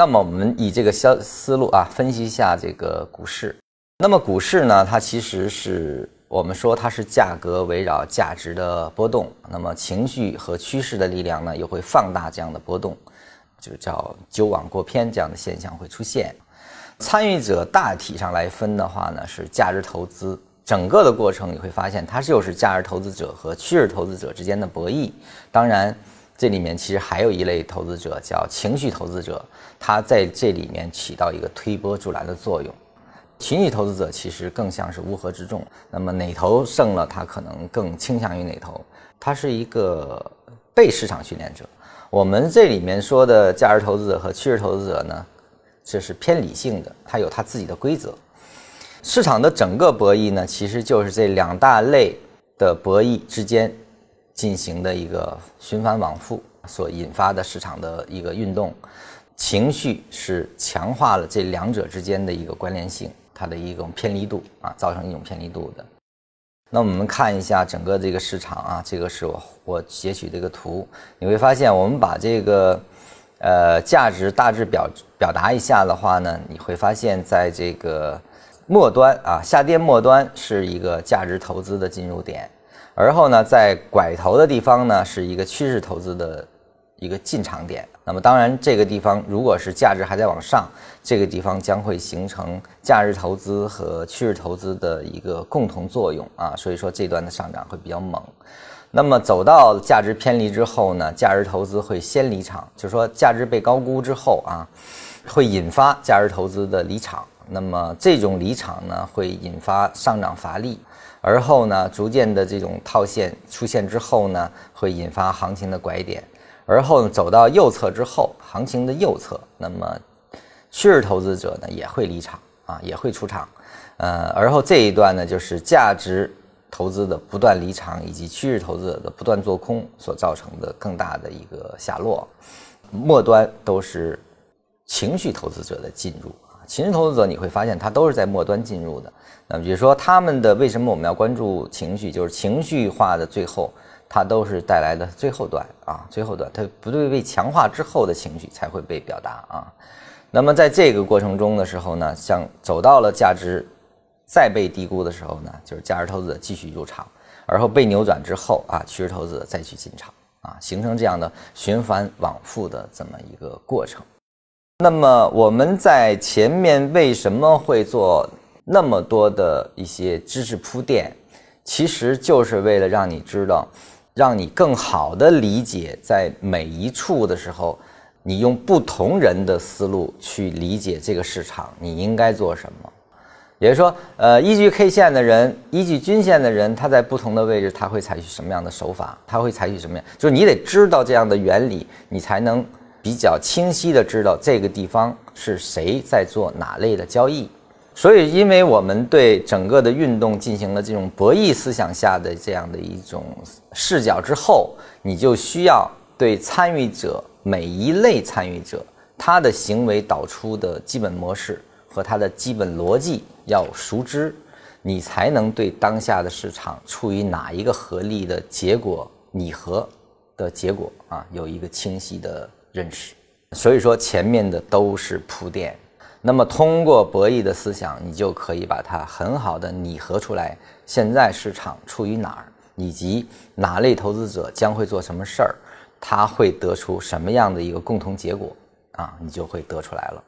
那么我们以这个思思路啊，分析一下这个股市。那么股市呢，它其实是我们说它是价格围绕价值的波动，那么情绪和趋势的力量呢，又会放大这样的波动，就叫纠往过偏这样的现象会出现。参与者大体上来分的话呢，是价值投资。整个的过程你会发现，它就是价值投资者和趋势投资者之间的博弈。当然。这里面其实还有一类投资者叫情绪投资者，他在这里面起到一个推波助澜的作用。情绪投资者其实更像是乌合之众，那么哪头胜了，他可能更倾向于哪头。他是一个被市场训练者。我们这里面说的价值投资者和趋势投资者呢，这是偏理性的，他有他自己的规则。市场的整个博弈呢，其实就是这两大类的博弈之间。进行的一个循环往复所引发的市场的一个运动，情绪是强化了这两者之间的一个关联性，它的一种偏离度啊，造成一种偏离度的。那我们看一下整个这个市场啊，这个是我我截取这个图，你会发现我们把这个呃价值大致表表达一下的话呢，你会发现在这个末端啊下跌末端是一个价值投资的进入点。而后呢，在拐头的地方呢，是一个趋势投资的一个进场点。那么，当然这个地方如果是价值还在往上，这个地方将会形成价值投资和趋势投资的一个共同作用啊。所以说，这段的上涨会比较猛。那么，走到价值偏离之后呢，价值投资会先离场，就是说价值被高估之后啊，会引发价值投资的离场。那么，这种离场呢，会引发上涨乏力。而后呢，逐渐的这种套现出现之后呢，会引发行情的拐点。而后，走到右侧之后，行情的右侧，那么趋势投资者呢也会离场啊，也会出场。呃，而后这一段呢，就是价值投资的不断离场，以及趋势投资者的不断做空所造成的更大的一个下落。末端都是情绪投资者的进入。情绪投资者你会发现，他都是在末端进入的。那么，比如说他们的为什么我们要关注情绪？就是情绪化的最后，它都是带来的最后段啊，最后段它不对被强化之后的情绪才会被表达啊。那么在这个过程中的时候呢，像走到了价值再被低估的时候呢，就是价值投资者继续入场，而后被扭转之后啊，趋势投资者再去进场啊，形成这样的循环往复的这么一个过程。那么我们在前面为什么会做那么多的一些知识铺垫？其实就是为了让你知道，让你更好的理解在每一处的时候，你用不同人的思路去理解这个市场，你应该做什么。也就是说，呃，依据 K 线的人，依据均线的人，他在不同的位置，他会采取什么样的手法？他会采取什么样？就是你得知道这样的原理，你才能。比较清晰的知道这个地方是谁在做哪类的交易，所以因为我们对整个的运动进行了这种博弈思想下的这样的一种视角之后，你就需要对参与者每一类参与者他的行为导出的基本模式和他的基本逻辑要熟知，你才能对当下的市场处于哪一个合力的结果拟合的结果啊有一个清晰的。认识，所以说前面的都是铺垫。那么通过博弈的思想，你就可以把它很好的拟合出来。现在市场处于哪儿，以及哪类投资者将会做什么事儿，他会得出什么样的一个共同结果啊？你就会得出来了。